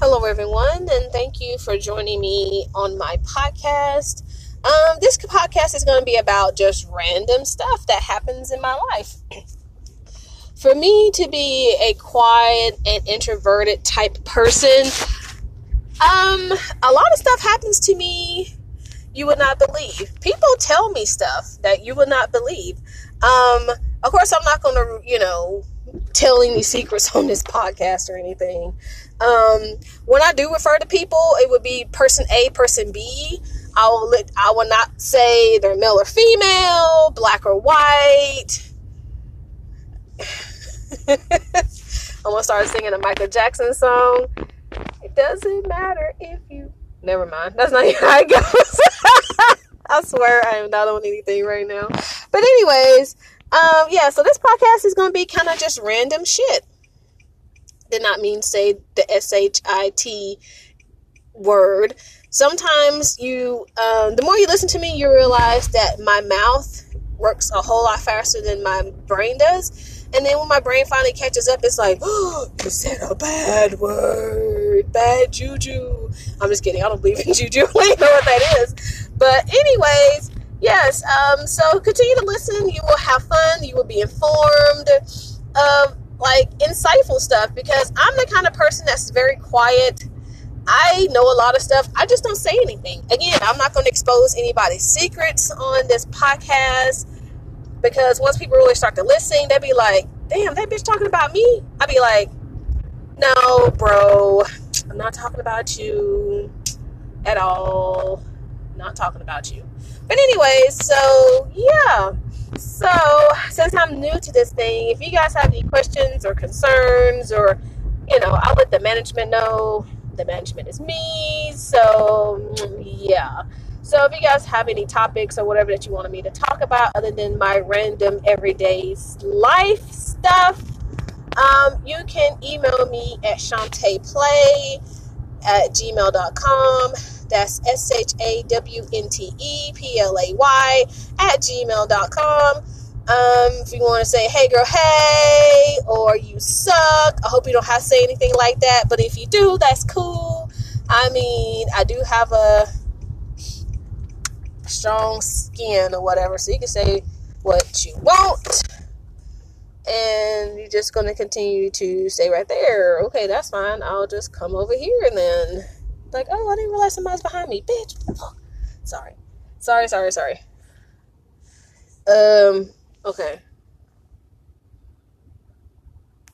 Hello, everyone, and thank you for joining me on my podcast. Um, this podcast is going to be about just random stuff that happens in my life. For me to be a quiet and introverted type person, um, a lot of stuff happens to me you would not believe. People tell me stuff that you would not believe. Um, of course, I'm not going to, you know, tell any secrets on this podcast or anything. Um, when I do refer to people, it would be person A, person B. I will I will not say they're male or female, black or white. I'm gonna start singing a Michael Jackson song. It doesn't matter if you. Never mind. That's not how it goes. I swear I am not on anything right now. But anyways, um, yeah. So this podcast is gonna be kind of just random shit. Did not mean say the S H I T word. Sometimes you, um, the more you listen to me, you realize that my mouth works a whole lot faster than my brain does and then when my brain finally catches up, it's like, oh, you said a bad word, bad juju. I'm just kidding. I don't believe in juju. I don't know what that is. But anyways. Um, so continue to listen. You will have fun. You will be informed of like insightful stuff because I'm the kind of person that's very quiet. I know a lot of stuff. I just don't say anything. Again, I'm not going to expose anybody's secrets on this podcast because once people really start to listen, they'd be like, damn, that bitch talking about me. I'd be like, no, bro, I'm not talking about you at all. Not talking about you. But, anyway, so yeah. So, since I'm new to this thing, if you guys have any questions or concerns, or you know, I'll let the management know. The management is me. So, yeah. So if you guys have any topics or whatever that you wanted me to talk about other than my random everyday life stuff, um, you can email me at shawnteplay at gmail.com. That's S H A W N T E P L A Y at gmail.com. Um, if you want to say, hey girl, hey, or you suck, I hope you don't have to say anything like that. But if you do, that's cool. I mean, I do have a strong skin or whatever. So you can say what you want. And you're just going to continue to stay right there. Okay, that's fine. I'll just come over here and then, like, oh, I didn't realize somebody's behind me. Bitch. Sorry. Sorry, sorry, sorry. Um, okay.